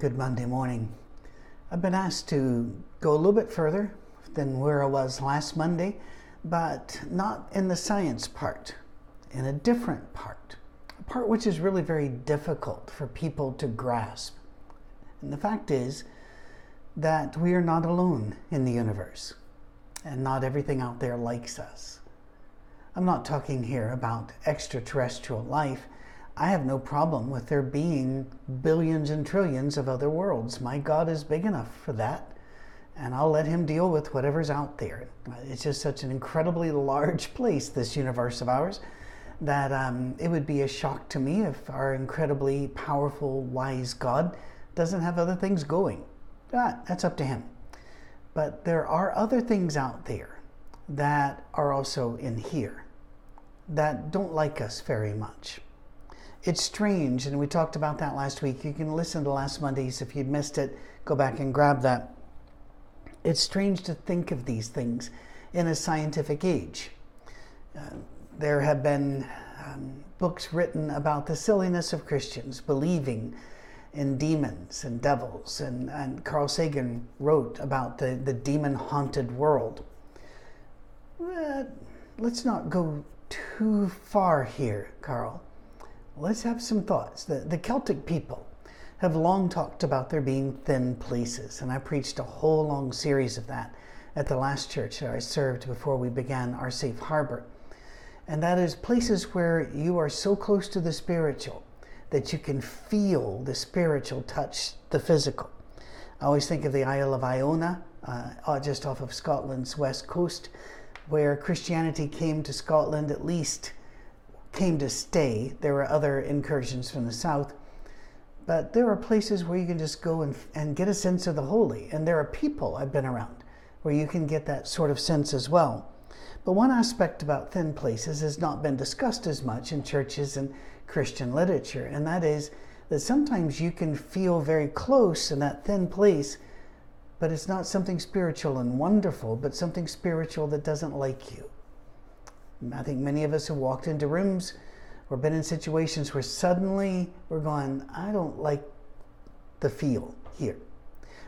Good Monday morning. I've been asked to go a little bit further than where I was last Monday, but not in the science part, in a different part, a part which is really very difficult for people to grasp. And the fact is that we are not alone in the universe, and not everything out there likes us. I'm not talking here about extraterrestrial life I have no problem with there being billions and trillions of other worlds. My God is big enough for that, and I'll let Him deal with whatever's out there. It's just such an incredibly large place, this universe of ours, that um, it would be a shock to me if our incredibly powerful, wise God doesn't have other things going. That, that's up to Him. But there are other things out there that are also in here that don't like us very much it's strange, and we talked about that last week. You can listen to last Monday's if you'd missed it, go back and grab that. It's strange to think of these things in a scientific age. Uh, there have been um, books written about the silliness of Christians believing in demons and devils, and, and Carl Sagan wrote about the, the demon haunted world. Uh, let's not go too far here, Carl let's have some thoughts. The, the Celtic people have long talked about there being thin places, and I preached a whole long series of that at the last church that I served before we began our safe harbor. And that is places where you are so close to the spiritual that you can feel the spiritual touch the physical. I always think of the Isle of Iona, uh, just off of Scotland's west coast, where Christianity came to Scotland at least came to stay. There were other incursions from the south. But there are places where you can just go and, and get a sense of the holy. And there are people I've been around where you can get that sort of sense as well. But one aspect about thin places has not been discussed as much in churches and Christian literature, and that is that sometimes you can feel very close in that thin place, but it's not something spiritual and wonderful, but something spiritual that doesn't like you. I think many of us have walked into rooms or been in situations where suddenly we're going, I don't like the feel here.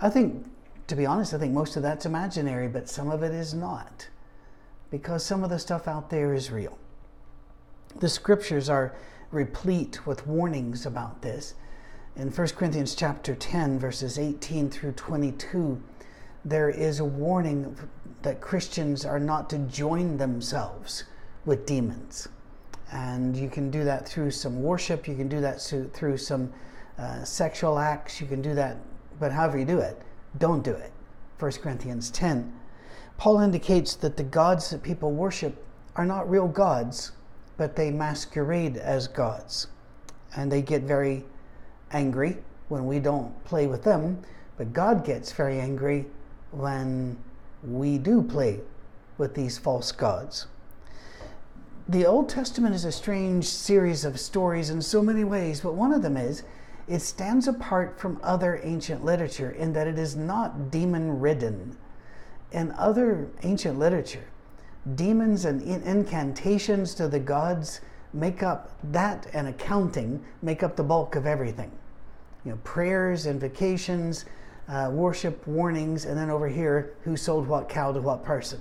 I think, to be honest, I think most of that's imaginary, but some of it is not because some of the stuff out there is real. The scriptures are replete with warnings about this. In 1 Corinthians chapter 10 verses 18 through 22, there is a warning that Christians are not to join themselves with demons. And you can do that through some worship, you can do that through some uh, sexual acts, you can do that, but however you do it, don't do it. 1 Corinthians 10. Paul indicates that the gods that people worship are not real gods, but they masquerade as gods. And they get very angry when we don't play with them, but God gets very angry when we do play with these false gods the Old Testament is a strange series of stories in so many ways, but one of them is it stands apart from other ancient literature in that it is not demon ridden. In other ancient literature, demons and incantations to the gods make up that and accounting make up the bulk of everything. You know, prayers, invocations, uh, worship, warnings, and then over here, who sold what cow to what person.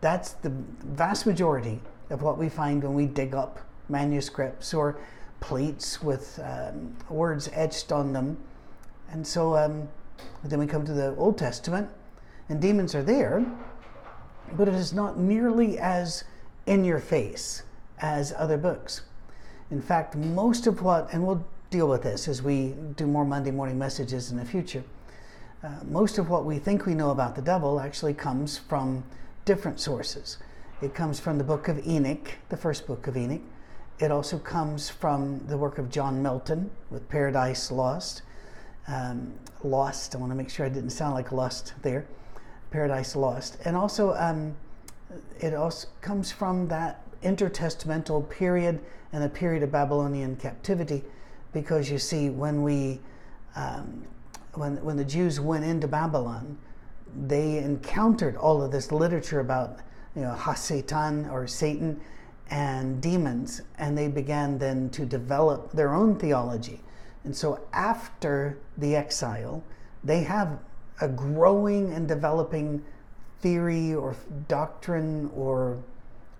That's the vast majority of what we find when we dig up manuscripts or plates with um, words etched on them. And so um, then we come to the Old Testament, and demons are there, but it is not nearly as in your face as other books. In fact, most of what, and we'll deal with this as we do more Monday morning messages in the future, uh, most of what we think we know about the devil actually comes from different sources. It comes from the book of Enoch, the first book of Enoch. It also comes from the work of John Milton with Paradise Lost. Um, lost, I want to make sure I didn't sound like lust there. Paradise Lost. And also, um, it also comes from that intertestamental period and the period of Babylonian captivity, because you see, when we, um, when when the Jews went into Babylon, they encountered all of this literature about you know, Hasatan or Satan and demons, and they began then to develop their own theology. And so after the exile, they have a growing and developing theory or doctrine or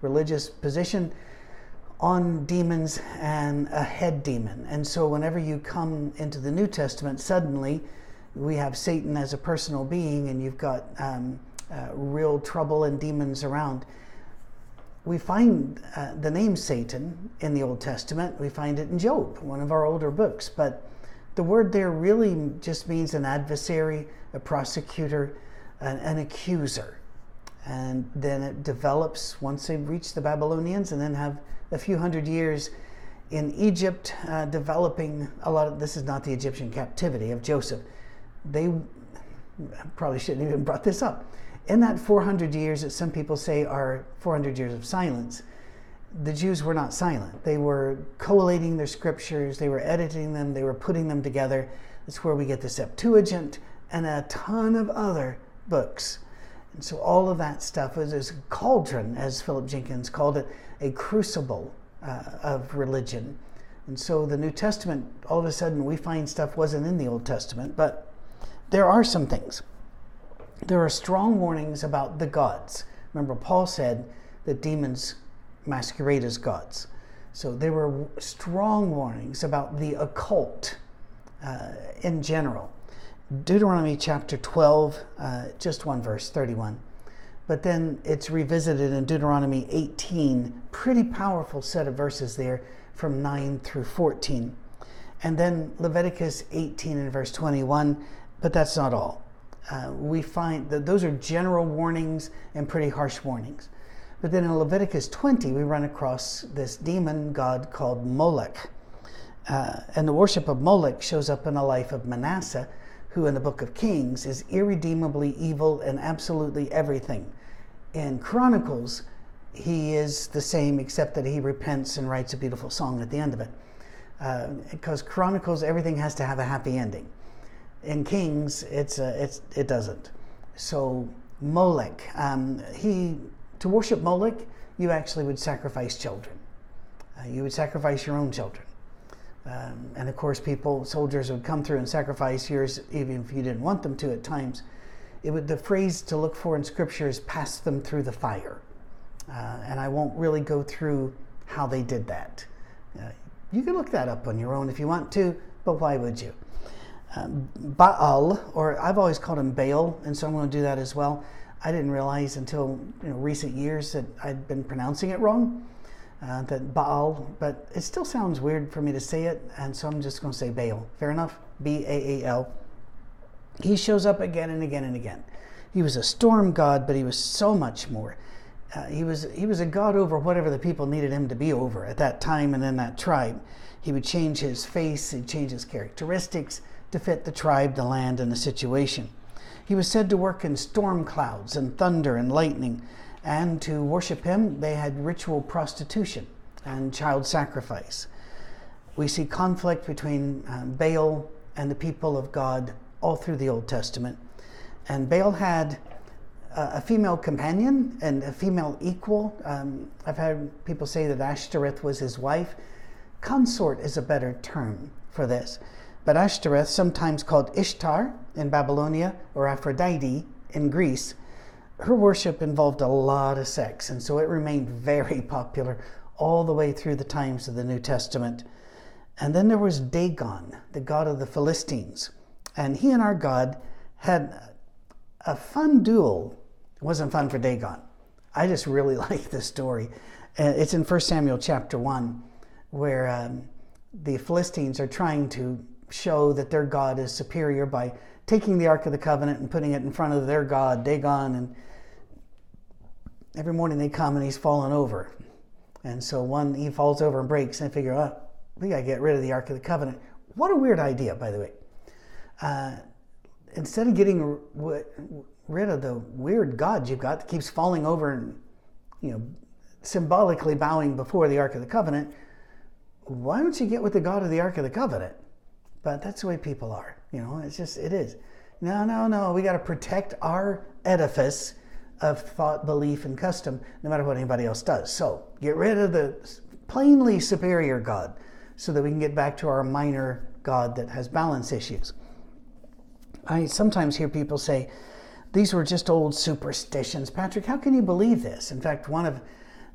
religious position on demons and a head demon. And so whenever you come into the New Testament, suddenly we have Satan as a personal being and you've got um, uh, real trouble and demons around. We find uh, the name Satan in the Old Testament. We find it in Job, one of our older books. But the word there really just means an adversary, a prosecutor, an, an accuser. And then it develops once they reach the Babylonians and then have a few hundred years in Egypt, uh, developing a lot of this is not the Egyptian captivity of Joseph. They probably shouldn't even brought this up. In that 400 years that some people say are 400 years of silence, the Jews were not silent. They were collating their scriptures, they were editing them, they were putting them together. That's where we get the Septuagint and a ton of other books. And so all of that stuff is, is a cauldron, as Philip Jenkins called it, a crucible uh, of religion. And so the New Testament, all of a sudden, we find stuff wasn't in the Old Testament, but there are some things. There are strong warnings about the gods. Remember, Paul said that demons masquerade as gods. So there were strong warnings about the occult uh, in general. Deuteronomy chapter 12, uh, just one verse, 31. But then it's revisited in Deuteronomy 18, pretty powerful set of verses there from 9 through 14. And then Leviticus 18 and verse 21, but that's not all. Uh, we find that those are general warnings and pretty harsh warnings. But then in Leviticus 20, we run across this demon god called Molech. Uh, and the worship of Molech shows up in the life of Manasseh, who in the book of Kings is irredeemably evil and absolutely everything in Chronicles, he is the same except that he repents and writes a beautiful song at the end of it. Uh, because Chronicles, everything has to have a happy ending. In Kings, it's, a, it's it doesn't. So Molech, um, he to worship Molech, you actually would sacrifice children. Uh, you would sacrifice your own children. Um, and of course, people, soldiers would come through and sacrifice yours, even if you didn't want them to at times it would, the phrase to look for in scripture is pass them through the fire. Uh, and I won't really go through how they did that. Uh, you can look that up on your own if you want to, but why would you? Baal, or I've always called him Baal, and so I'm going to do that as well. I didn't realize until you know, recent years that I'd been pronouncing it wrong, uh, that Baal, but it still sounds weird for me to say it, and so I'm just going to say Baal. Fair enough? B A A L. He shows up again and again and again. He was a storm god, but he was so much more. Uh, he was he was a god over whatever the people needed him to be over at that time and in that tribe. He would change his face, he'd change his characteristics to fit the tribe, the land, and the situation. He was said to work in storm clouds and thunder and lightning, and to worship him, they had ritual prostitution and child sacrifice. We see conflict between um, Baal and the people of God all through the Old Testament. And Baal had a female companion and a female equal. Um, I've had people say that Ashtoreth was his wife. Consort is a better term for this. But Ashtoreth, sometimes called Ishtar in Babylonia or Aphrodite in Greece, her worship involved a lot of sex, and so it remained very popular all the way through the times of the New Testament. And then there was Dagon, the god of the Philistines. And he and our God had a fun duel. It wasn't fun for Dagon. I just really like this story. Uh, it's in 1 Samuel chapter 1, where um, the Philistines are trying to show that their God is superior by taking the Ark of the Covenant and putting it in front of their God, Dagon. And every morning they come and he's fallen over. And so one, he falls over and breaks, and figure, oh, we got to get rid of the Ark of the Covenant. What a weird idea, by the way uh, instead of getting rid of the weird god you've got that keeps falling over and you know symbolically bowing before the Ark of the Covenant, why don't you get with the God of the Ark of the Covenant? But that's the way people are. You know, it's just, it is. No, no, no. We got to protect our edifice of thought, belief, and custom, no matter what anybody else does. So get rid of the plainly superior God so that we can get back to our minor God that has balance issues. I sometimes hear people say, these were just old superstitions. Patrick, how can you believe this? In fact, one of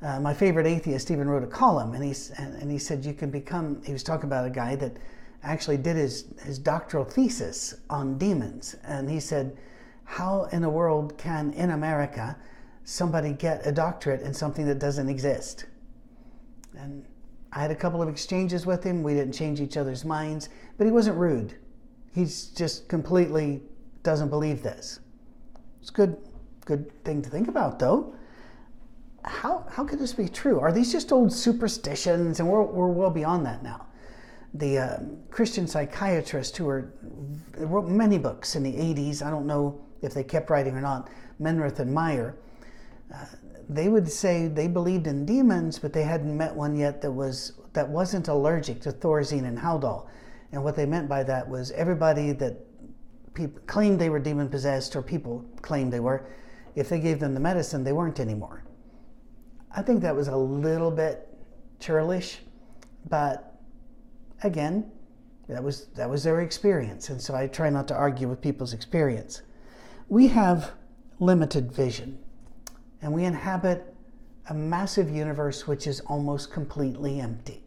uh, my favorite atheists even wrote a column, and he, and he said you can become, he was talking about a guy that actually did his, his doctoral thesis on demons. And he said, How in the world can, in America, somebody get a doctorate in something that doesn't exist? And I had a couple of exchanges with him. We didn't change each other's minds, but he wasn't rude. He's just completely doesn't believe this. It's a good, good thing to think about, though. How, how could this be true? Are these just old superstitions? And we're, we're well beyond that now the uh, Christian psychiatrist who wrote many books in the 80s. I don't know if they kept writing or not, Minirth and Meier. Uh, they would say they believed in demons, but they hadn't met one yet that was that wasn't allergic to Thorazine and Haldol. And what they meant by that was everybody that claimed they were demon possessed or people claimed they were, if they gave them the medicine, they weren't anymore. I think that was a little bit churlish, but again, that was that was their experience, and so I try not to argue with people's experience. We have limited vision, and we inhabit a massive universe which is almost completely empty.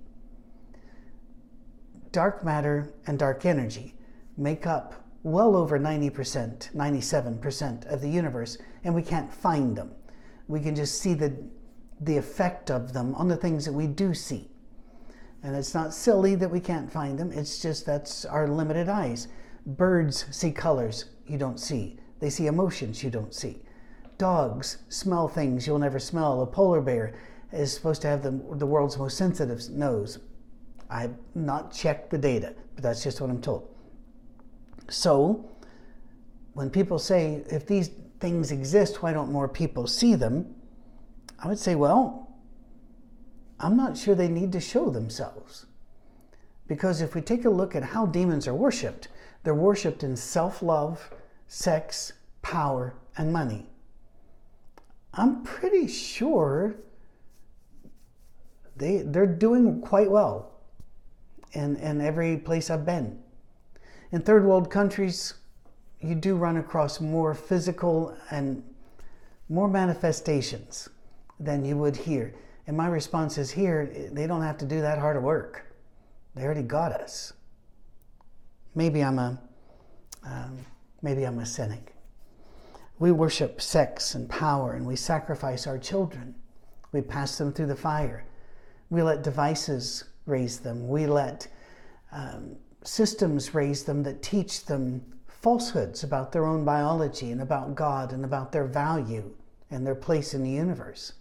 Dark matter and dark energy make up well over 90%, 97% of the universe, and we can't find them. We can just see the, the effect of them on the things that we do see. And it's not silly that we can't find them, it's just that's our limited eyes. Birds see colors you don't see, they see emotions you don't see. Dogs smell things you'll never smell. A polar bear is supposed to have the, the world's most sensitive nose. I've not checked the data, but that's just what I'm told. So, when people say, if these things exist, why don't more people see them? I would say, well, I'm not sure they need to show themselves. Because if we take a look at how demons are worshiped, they're worshiped in self love, sex, power, and money. I'm pretty sure they, they're doing quite well in, in every place I've been. In third world countries, you do run across more physical and more manifestations than you would here. And my response is here, they don't have to do that hard of work. They already got us. Maybe I'm a, um, maybe I'm a cynic. We worship sex and power, and we sacrifice our children. We pass them through the fire. We let devices raise them. We let um, systems raise them that teach them falsehoods about their own biology and about God and about their value and their place in the universe.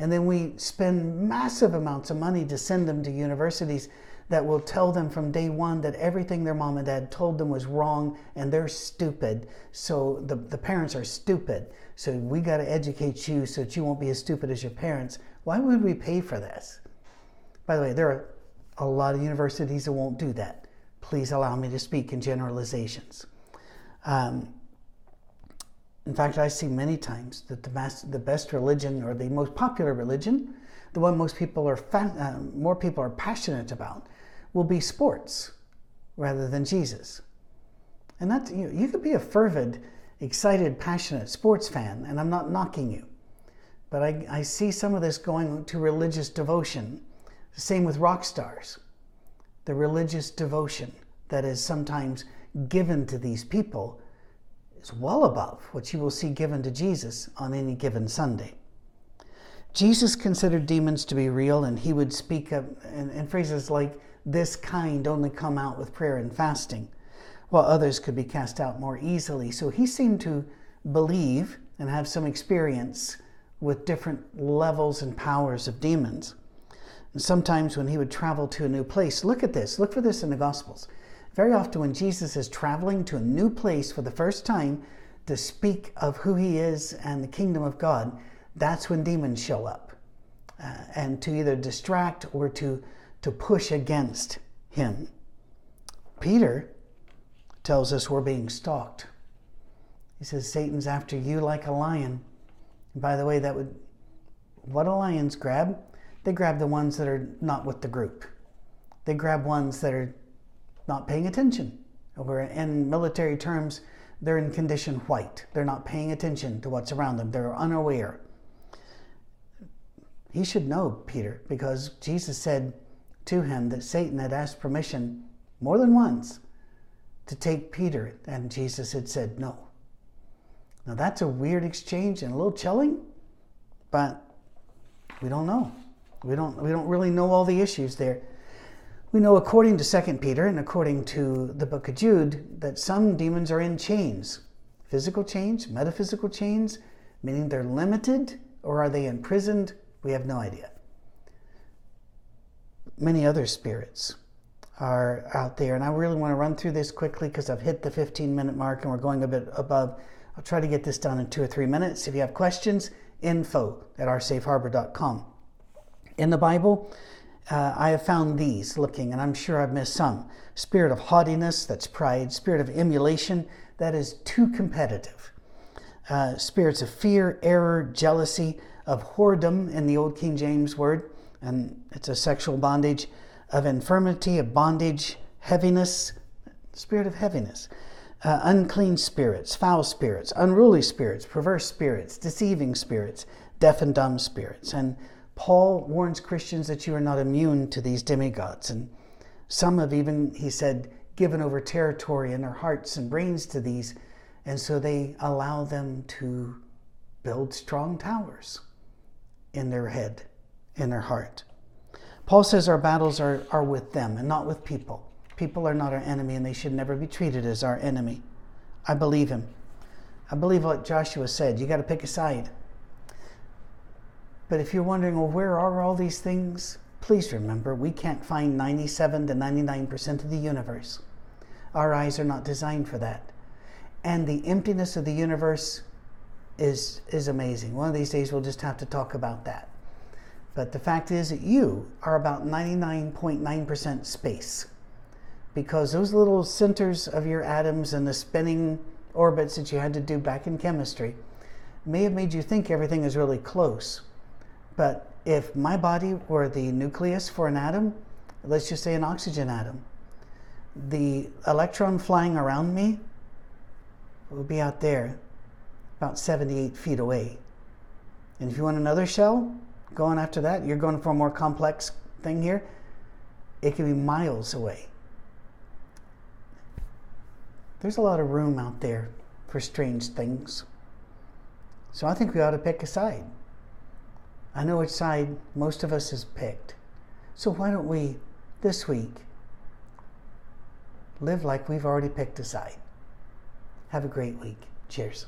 And then we spend massive amounts of money to send them to universities that will tell them from day one that everything their mom and dad told them was wrong and they're stupid. So the, the parents are stupid. So we got to educate you so that you won't be as stupid as your parents. Why would we pay for this? By the way, there are a lot of universities that won't do that. Please allow me to speak in generalizations. Um, in fact, I see many times that the, mass, the best religion or the most popular religion, the one most people are fa- uh, more people are passionate about, will be sports rather than Jesus. And that you, know, you could be a fervid, excited, passionate sports fan, and I'm not knocking you, but I, I see some of this going to religious devotion. The same with rock stars. The religious devotion that is sometimes given to these people is well above what you will see given to Jesus on any given Sunday. Jesus considered demons to be real, and he would speak of, in, in phrases like, This kind only come out with prayer and fasting, while others could be cast out more easily. So he seemed to believe and have some experience with different levels and powers of demons. And sometimes when he would travel to a new place, look at this, look for this in the Gospels. Very often, when Jesus is traveling to a new place for the first time to speak of who he is and the kingdom of God, that's when demons show up uh, and to either distract or to, to push against him. Peter tells us we're being stalked. He says, Satan's after you like a lion. And by the way, that would, what do lions grab? They grab the ones that are not with the group. They grab ones that are not paying attention. Or in military terms, they're in condition white. They're not paying attention to what's around them. They're unaware. He should know, Peter, because Jesus said to him that Satan had asked permission more than once to take Peter, and Jesus had said no. Now that's a weird exchange and a little chilling, but we don't know. We don't, we don't really know all the issues there. We know, according to 2 Peter and according to the book of Jude, that some demons are in chains physical chains, metaphysical chains, meaning they're limited, or are they imprisoned? We have no idea. Many other spirits are out there, and I really want to run through this quickly because I've hit the 15 minute mark and we're going a bit above. I'll try to get this done in two or three minutes. If you have questions, info at oursafeharbor.com. In the Bible, uh, I have found these looking, and I'm sure I've missed some. Spirit of haughtiness, that's pride. Spirit of emulation, that is too competitive. Uh, spirits of fear, error, jealousy, of whoredom in the Old King James word, and it's a sexual bondage, of infirmity, of bondage, heaviness, spirit of heaviness. Uh, unclean spirits, foul spirits, unruly spirits, perverse spirits, deceiving spirits, deaf and dumb spirits. And Paul warns Christians that you are not immune to these demigods. And some have even, he said, given over territory in their hearts and brains to these. And so they allow them to build strong towers in their head, in their heart. Paul says our battles are, are with them and not with people. People are not our enemy and they should never be treated as our enemy. I believe him. I believe what Joshua said. You got to pick a side. But if you're wondering, well, where are all these things? Please remember, we can't find 97 to 99% of the universe. Our eyes are not designed for that. And the emptiness of the universe is, is amazing. One of these days, we'll just have to talk about that. But the fact is that you are about 99.9% space because those little centers of your atoms and the spinning orbits that you had to do back in chemistry may have made you think everything is really close. But if my body were the nucleus for an atom, let's just say an oxygen atom, the electron flying around me will be out there about 78 feet away. And if you want another shell, going after that, you're going for a more complex thing here, it can be miles away. There's a lot of room out there for strange things. So I think we ought to pick a side. I know which side most of us has picked. So why don't we, this week, live like we've already picked a side? Have a great week. Cheers.